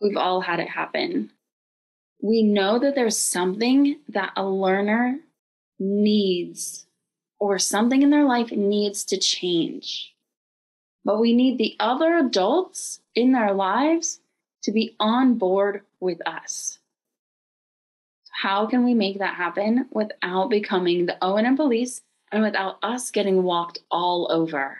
We've all had it happen. We know that there's something that a learner needs or something in their life needs to change. But we need the other adults in their lives to be on board with us. How can we make that happen without becoming the O&M police and without us getting walked all over?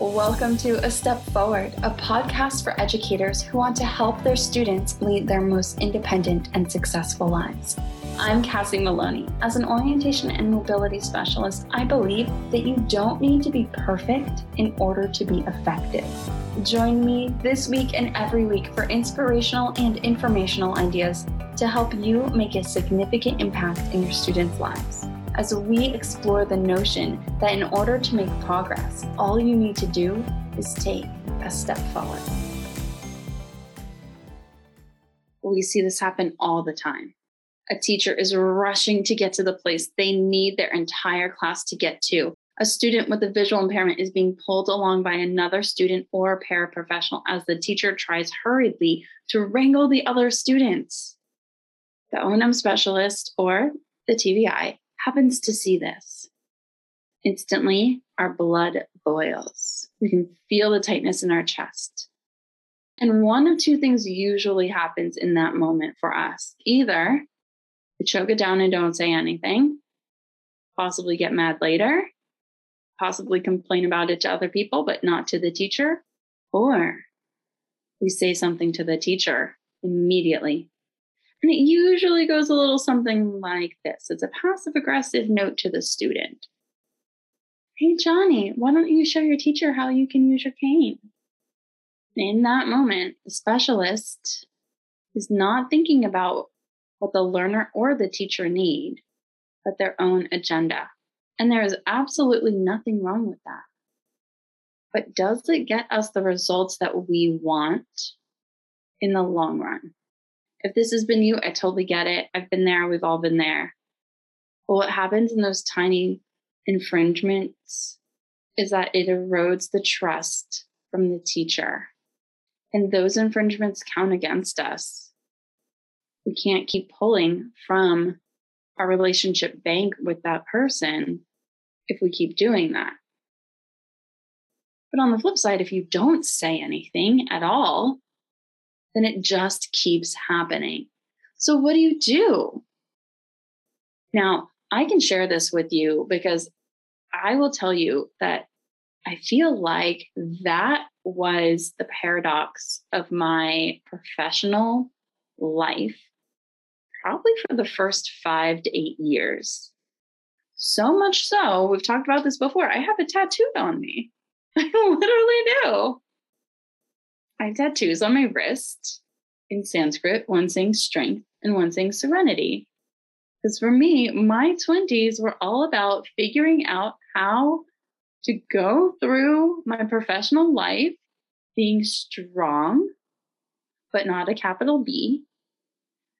Welcome to A Step Forward, a podcast for educators who want to help their students lead their most independent and successful lives. I'm Cassie Maloney. As an orientation and mobility specialist, I believe that you don't need to be perfect in order to be effective. Join me this week and every week for inspirational and informational ideas to help you make a significant impact in your students' lives as we explore the notion that in order to make progress, all you need to do is take a step forward. We see this happen all the time. A teacher is rushing to get to the place they need their entire class to get to. A student with a visual impairment is being pulled along by another student or a paraprofessional as the teacher tries hurriedly to wrangle the other students. The O&M specialist or the TVI happens to see this. Instantly, our blood boils. We can feel the tightness in our chest. And one of two things usually happens in that moment for us. Either we choke it down and don't say anything, possibly get mad later, possibly complain about it to other people, but not to the teacher, or we say something to the teacher immediately and it usually goes a little something like this it's a passive aggressive note to the student Hey, Johnny, why don't you show your teacher how you can use your cane? In that moment, the specialist is not thinking about what the learner or the teacher need, but their own agenda. And there is absolutely nothing wrong with that. But does it get us the results that we want in the long run? If this has been you, I totally get it. I've been there. We've all been there. But what happens in those tiny infringements is that it erodes the trust from the teacher. And those infringements count against us. We can't keep pulling from our relationship bank with that person if we keep doing that. But on the flip side, if you don't say anything at all, then it just keeps happening. So, what do you do? Now, I can share this with you because I will tell you that I feel like that was the paradox of my professional life, probably for the first five to eight years. So much so, we've talked about this before. I have a tattooed on me. I literally do. I have tattoos on my wrist in Sanskrit, one saying strength and one saying serenity. Because for me, my 20s were all about figuring out how to go through my professional life being strong, but not a capital B,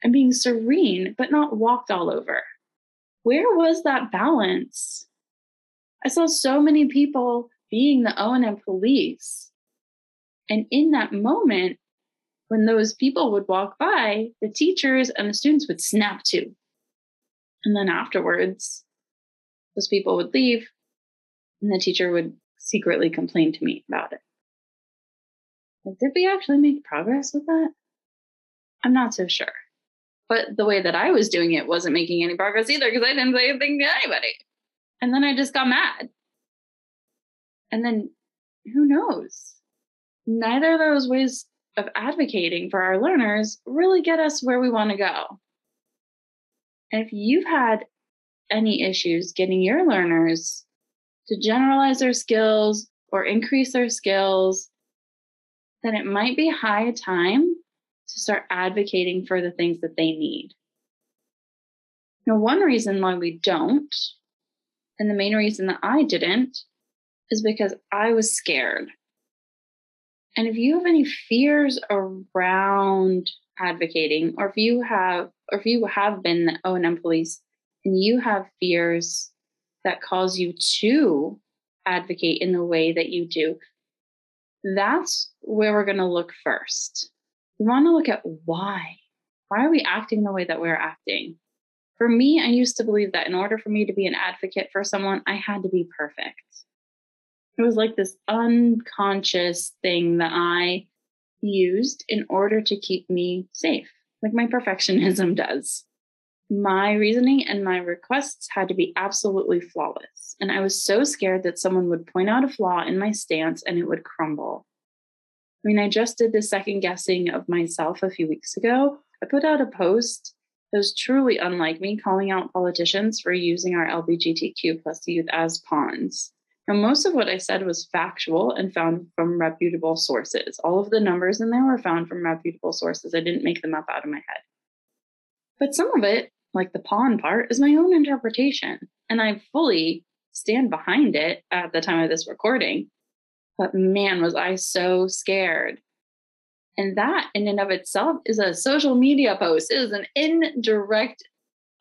and being serene, but not walked all over. Where was that balance? I saw so many people being the O&M police and in that moment, when those people would walk by, the teachers and the students would snap to. And then afterwards, those people would leave, and the teacher would secretly complain to me about it. Like, did we actually make progress with that? I'm not so sure. But the way that I was doing it wasn't making any progress either because I didn't say anything to anybody. And then I just got mad. And then who knows? Neither of those ways of advocating for our learners really get us where we want to go. And if you've had any issues getting your learners to generalize their skills or increase their skills, then it might be high time to start advocating for the things that they need. Now, one reason why we don't, and the main reason that I didn't, is because I was scared. And if you have any fears around advocating, or if you have, or if you have been the O&M police and you have fears that cause you to advocate in the way that you do, that's where we're going to look first. we want to look at why. Why are we acting the way that we're acting? For me, I used to believe that in order for me to be an advocate for someone, I had to be perfect. It was like this unconscious thing that I used in order to keep me safe, like my perfectionism does. My reasoning and my requests had to be absolutely flawless. And I was so scared that someone would point out a flaw in my stance and it would crumble. I mean, I just did the second guessing of myself a few weeks ago. I put out a post that was truly unlike me, calling out politicians for using our LGBTQ plus youth as pawns. Now, most of what I said was factual and found from reputable sources. All of the numbers in there were found from reputable sources. I didn't make them up out of my head. But some of it, like the pawn part, is my own interpretation. And I fully stand behind it at the time of this recording. But man, was I so scared. And that, in and of itself, is a social media post. It is an indirect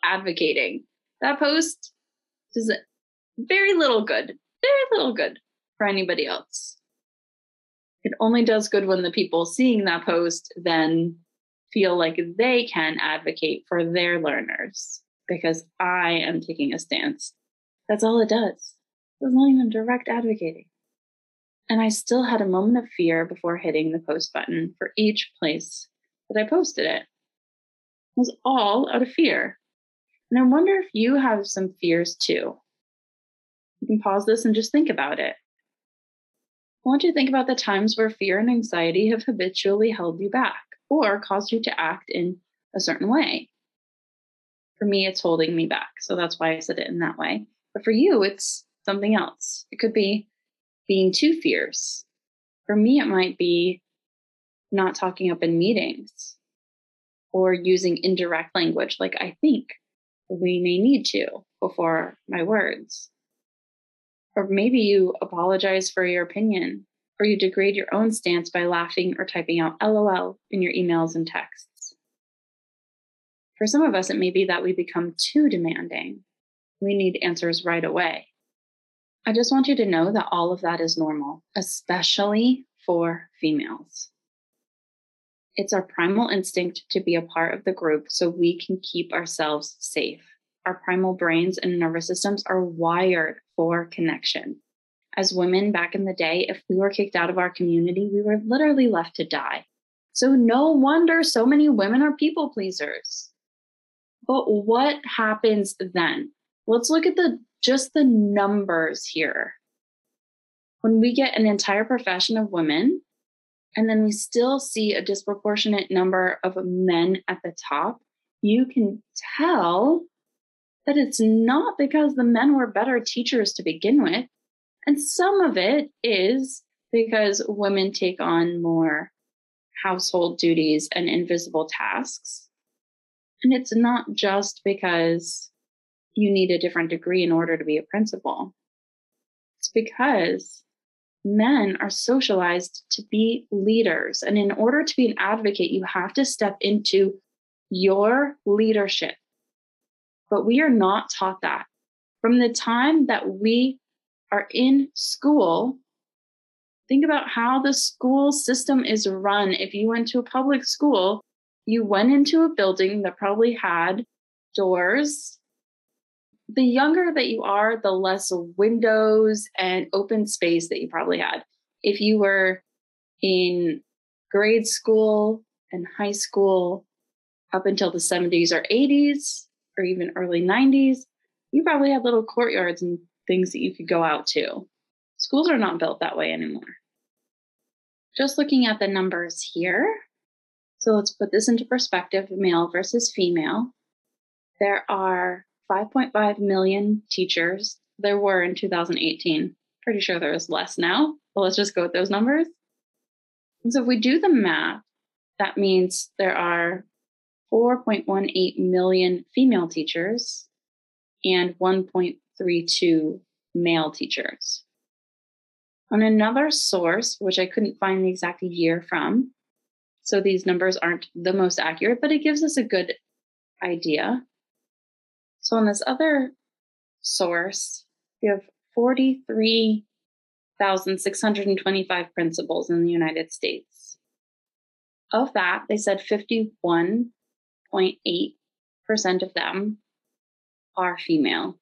advocating. That post does very little good very little good for anybody else. It only does good when the people seeing that post then feel like they can advocate for their learners because I am taking a stance. That's all it does. It's not even direct advocating. And I still had a moment of fear before hitting the post button for each place that I posted it. It was all out of fear. And I wonder if you have some fears too. You can pause this and just think about it. I want you to think about the times where fear and anxiety have habitually held you back or caused you to act in a certain way. For me, it's holding me back. So that's why I said it in that way. But for you, it's something else. It could be being too fierce. For me, it might be not talking up in meetings or using indirect language like I think we may need to before my words. Or maybe you apologize for your opinion, or you degrade your own stance by laughing or typing out LOL in your emails and texts. For some of us, it may be that we become too demanding. We need answers right away. I just want you to know that all of that is normal, especially for females. It's our primal instinct to be a part of the group so we can keep ourselves safe our primal brains and nervous systems are wired for connection. As women back in the day, if we were kicked out of our community, we were literally left to die. So, no wonder so many women are people pleasers. But what happens then? Let's look at the just the numbers here. When we get an entire profession of women, and then we still see a disproportionate number of men at the top, you can tell that it's not because the men were better teachers to begin with. And some of it is because women take on more household duties and invisible tasks. And it's not just because you need a different degree in order to be a principal. It's because men are socialized to be leaders. And in order to be an advocate, you have to step into your leadership but we are not taught that. From the time that we are in school, think about how the school system is run. If you went to a public school, you went into a building that probably had doors. The younger that you are, the less windows and open space that you probably had. If you were in grade school and high school up until the 70s or 80s, or even early 90s, you probably had little courtyards and things that you could go out to. Schools are not built that way anymore. Just looking at the numbers here. So let's put this into perspective male versus female. There are 5.5 million teachers. There were in 2018. Pretty sure there's less now, but let's just go with those numbers. And so if we do the math, that means there are 4.18 million female teachers and 1.32 male teachers. On another source, which I couldn't find the exact year from, so these numbers aren't the most accurate, but it gives us a good idea. So on this other source, we have 43,625 principals in the United States. Of that, they said 51.8% of them are female.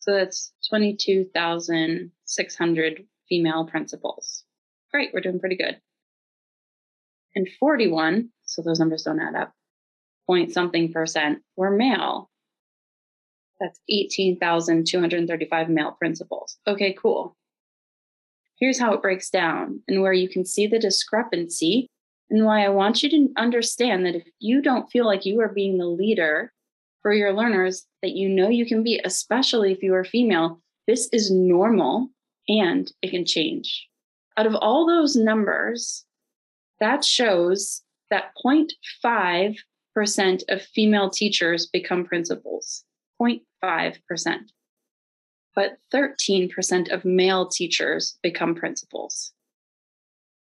So that's 22,600 female principals. Great, we're doing pretty good. And 41, so those numbers don't add up, point something percent were male. That's 18,235 male principals. Okay, cool. Here's how it breaks down and where you can see the discrepancy and why I want you to understand that if you don't feel like you are being the leader for your learners that you know you can be, especially if you are female, this is normal and it can change. Out of all those numbers, that shows that 0.5% of female teachers become principals. 0.5%. But 13% of male teachers become principals.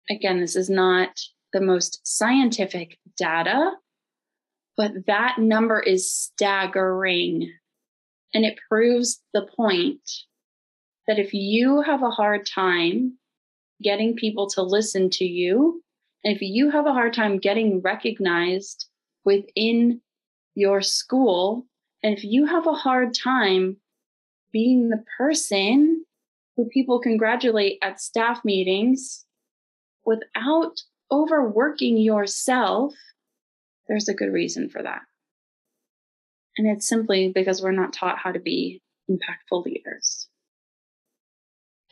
Again, this is not the most scientific data, but that number is staggering. And it proves the point that if you have a hard time getting people to listen to you, and if you have a hard time getting recognized within your school, and if you have a hard time being the person who people congratulate at staff meetings without overworking yourself, there's a good reason for that. And it's simply because we're not taught how to be impactful leaders.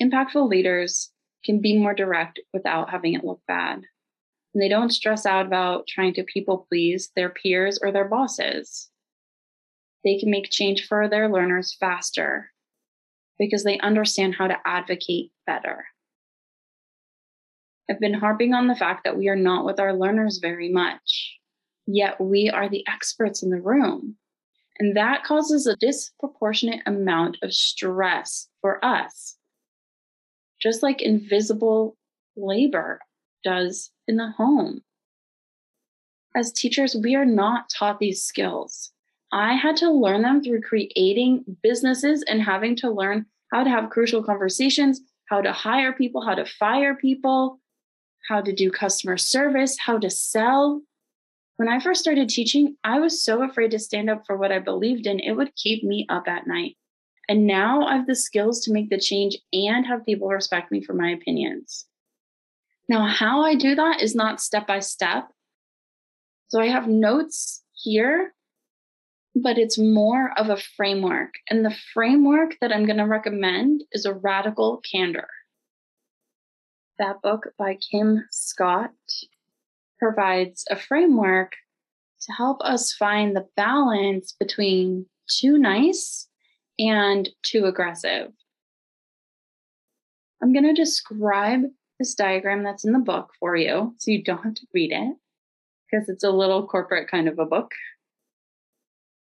Impactful leaders can be more direct without having it look bad. And they don't stress out about trying to people please their peers or their bosses. They can make change for their learners faster because they understand how to advocate better. I've been harping on the fact that we are not with our learners very much, yet we are the experts in the room. And that causes a disproportionate amount of stress for us, just like invisible labor does in the home. As teachers, we are not taught these skills. I had to learn them through creating businesses and having to learn how to have crucial conversations, how to hire people, how to fire people, how to do customer service, how to sell. When I first started teaching, I was so afraid to stand up for what I believed in, it would keep me up at night. And now I have the skills to make the change and have people respect me for my opinions. Now, how I do that is not step by step. So I have notes here, but it's more of a framework. And the framework that I'm going to recommend is a radical candor. That book by Kim Scott provides a framework to help us find the balance between too nice and too aggressive. I'm going to describe this diagram that's in the book for you so you don't have to read it because it's a little corporate kind of a book.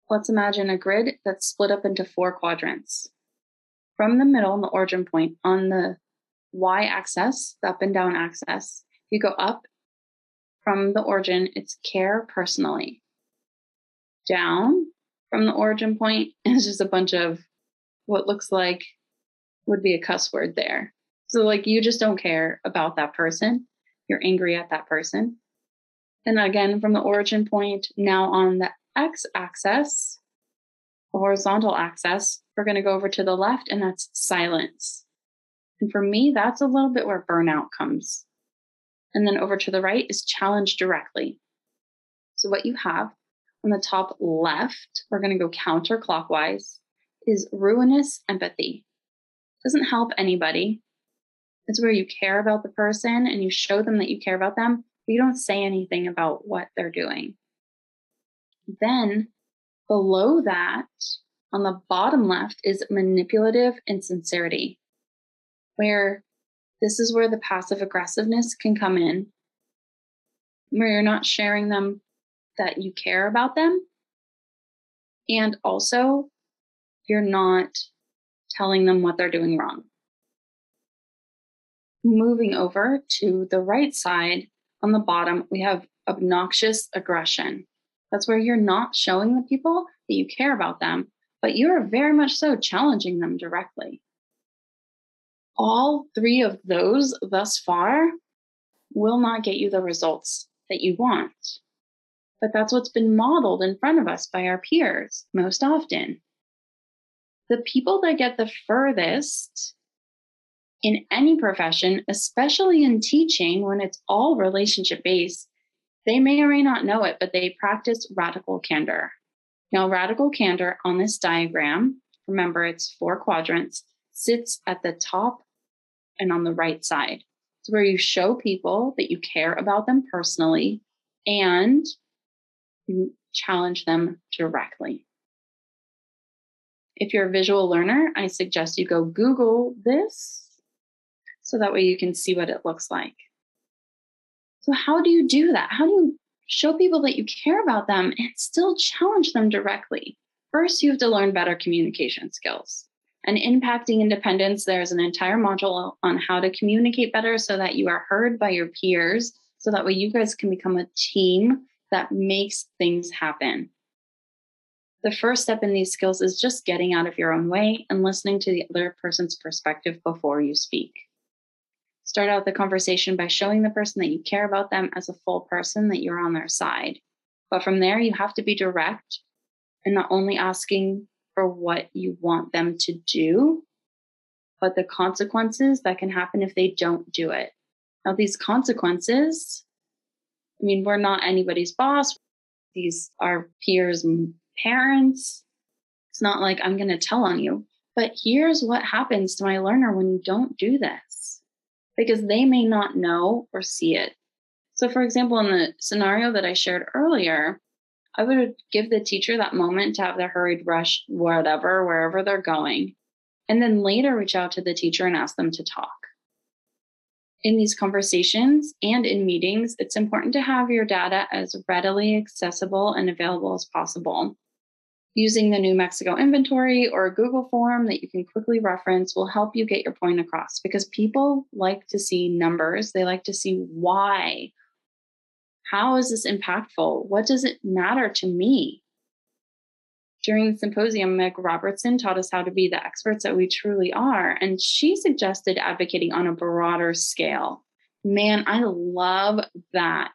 Let's imagine a grid that's split up into four quadrants. From the middle, the origin point on the y axis, the up and down axis, you go up from the origin, it's care personally. Down from the origin point is just a bunch of what looks like would be a cuss word there. So, like, you just don't care about that person. You're angry at that person. And again, from the origin point, now on the x axis, the horizontal axis, we're going to go over to the left, and that's silence. And for me, that's a little bit where burnout comes. And then over to the right is challenge directly. So, what you have on the top left, we're going to go counterclockwise, is ruinous empathy. Doesn't help anybody, it's where you care about the person and you show them that you care about them, but you don't say anything about what they're doing. Then below that, on the bottom left, is manipulative insincerity, where this is where the passive aggressiveness can come in, where you're not sharing them that you care about them. And also, you're not telling them what they're doing wrong moving over to the right side on the bottom, we have obnoxious aggression. That's where you're not showing the people that you care about them, but you're very much so challenging them directly. All three of those thus far will not get you the results that you want. But that's what's been modeled in front of us by our peers most often. The people that get the furthest in any profession, especially in teaching when it's all relationship based, they may or may not know it, but they practice radical candor. Now, radical candor on this diagram, remember it's four quadrants, sits at the top and on the right side. It's where you show people that you care about them personally and you challenge them directly. If you're a visual learner, I suggest you go Google this so that way you can see what it looks like. So, how do you do that? How do you show people that you care about them and still challenge them directly? First, you have to learn better communication skills. And impacting independence, there's an entire module on how to communicate better so that you are heard by your peers, so that way you guys can become a team that makes things happen. The first step in these skills is just getting out of your own way and listening to the other person's perspective before you speak. Start out the conversation by showing the person that you care about them as a full person, that you're on their side. But from there, you have to be direct and not only asking for what you want them to do, but the consequences that can happen if they don't do it. Now, these consequences, I mean, we're not anybody's boss. These are peers and parents. It's not like I'm going to tell on you, but here's what happens to my learner when you don't do this because they may not know or see it. So, for example, in the scenario that I shared earlier, I would give the teacher that moment to have their hurried rush, whatever, wherever they're going, and then later reach out to the teacher and ask them to talk. In these conversations and in meetings, it's important to have your data as readily accessible and available as possible. Using the New Mexico inventory or a Google form that you can quickly reference will help you get your point across because people like to see numbers. They like to see why. How is this impactful? What does it matter to me? During the symposium, Meg Robertson taught us how to be the experts that we truly are. And she suggested advocating on a broader scale. Man, I love that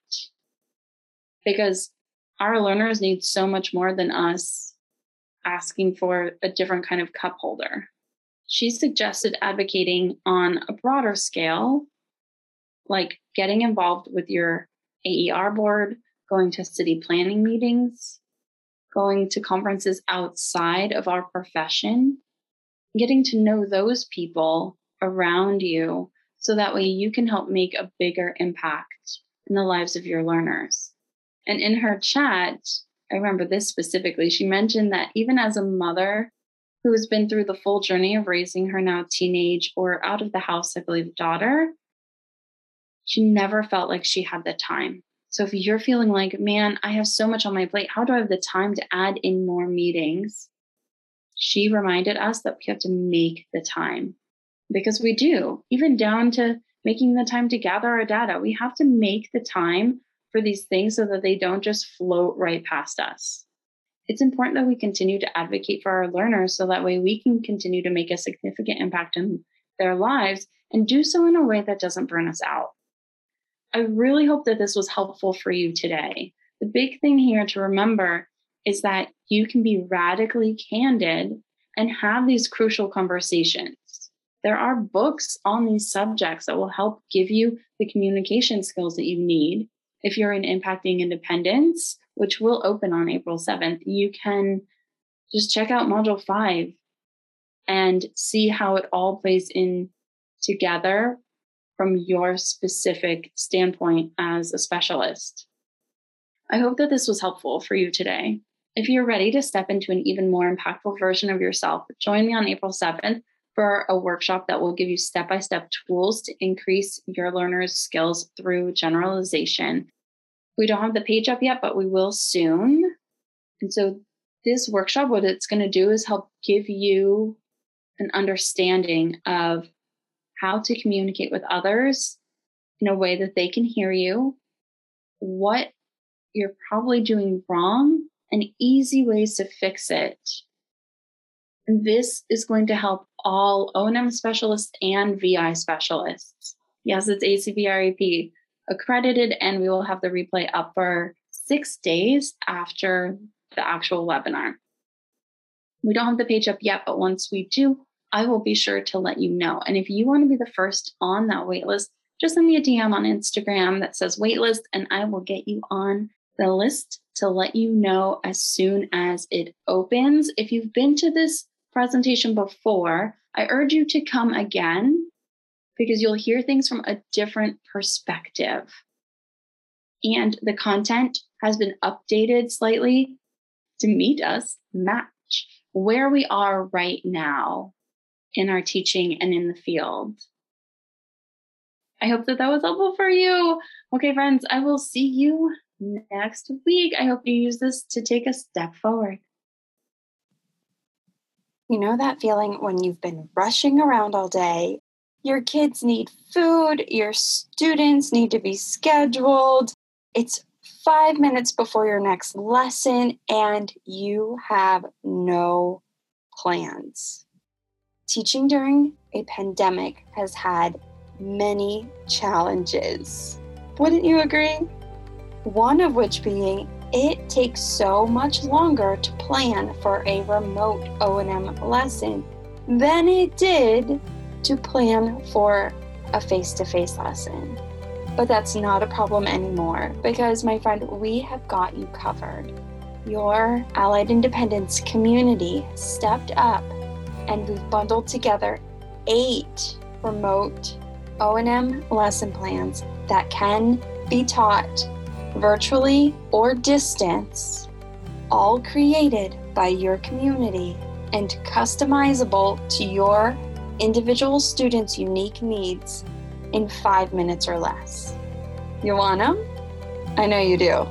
because our learners need so much more than us asking for a different kind of cup holder. She suggested advocating on a broader scale, like getting involved with your AER board, going to city planning meetings, going to conferences outside of our profession, getting to know those people around you so that way you can help make a bigger impact in the lives of your learners. And in her chat, I remember this specifically. She mentioned that even as a mother who has been through the full journey of raising her now teenage or out of the house, I believe, daughter, she never felt like she had the time. So if you're feeling like, man, I have so much on my plate, how do I have the time to add in more meetings? She reminded us that we have to make the time because we do, even down to making the time to gather our data. We have to make the time for these things so that they don't just float right past us. It's important that we continue to advocate for our learners so that way we can continue to make a significant impact in their lives and do so in a way that doesn't burn us out. I really hope that this was helpful for you today. The big thing here to remember is that you can be radically candid and have these crucial conversations. There are books on these subjects that will help give you the communication skills that you need if you're in Impacting Independence, which will open on April 7th, you can just check out Module 5 and see how it all plays in together from your specific standpoint as a specialist. I hope that this was helpful for you today. If you're ready to step into an even more impactful version of yourself, join me on April 7th for a workshop that will give you step by step tools to increase your learners' skills through generalization. We don't have the page up yet, but we will soon. And so, this workshop, what it's going to do is help give you an understanding of how to communicate with others in a way that they can hear you, what you're probably doing wrong, and easy ways to fix it and this is going to help all O&M specialists and VI specialists. Yes, it's ACVREP. accredited, and we will have the replay up for six days after the actual webinar. We don't have the page up yet, but once we do, I will be sure to let you know. And if you want to be the first on that waitlist, just send me a DM on Instagram that says waitlist, and I will get you on the list to let you know as soon as it opens. If you've been to this presentation before, I urge you to come again because you'll hear things from a different perspective. And the content has been updated slightly to meet us, match where we are right now in our teaching and in the field. I hope that that was helpful for you. Okay, friends, I will see you next week. I hope you use this to take a step forward. You know that feeling when you've been rushing around all day? Your kids need food, your students need to be scheduled. It's five minutes before your next lesson, and you have no plans. Teaching during a pandemic has had many challenges. Wouldn't you agree? One of which being it takes so much longer to plan for a remote O&M lesson than it did to plan for a face-to-face lesson. But that's not a problem anymore because my friend, we have got you covered. Your Allied Independence community stepped up and we've bundled together eight remote O&M lesson plans that can be taught virtually or distance, all created by your community and customizable to your individual students' unique needs in five minutes or less. You want them? I know you do.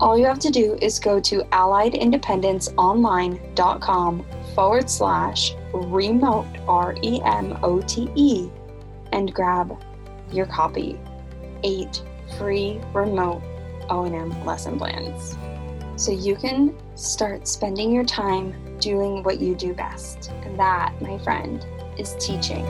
All you have to do is go to alliedindependenceonline.com forward slash remote, R E M O T E, and grab your copy. Eight free remote O&M lesson plans. So you can start spending your time doing what you do best. And that, my friend, is teaching.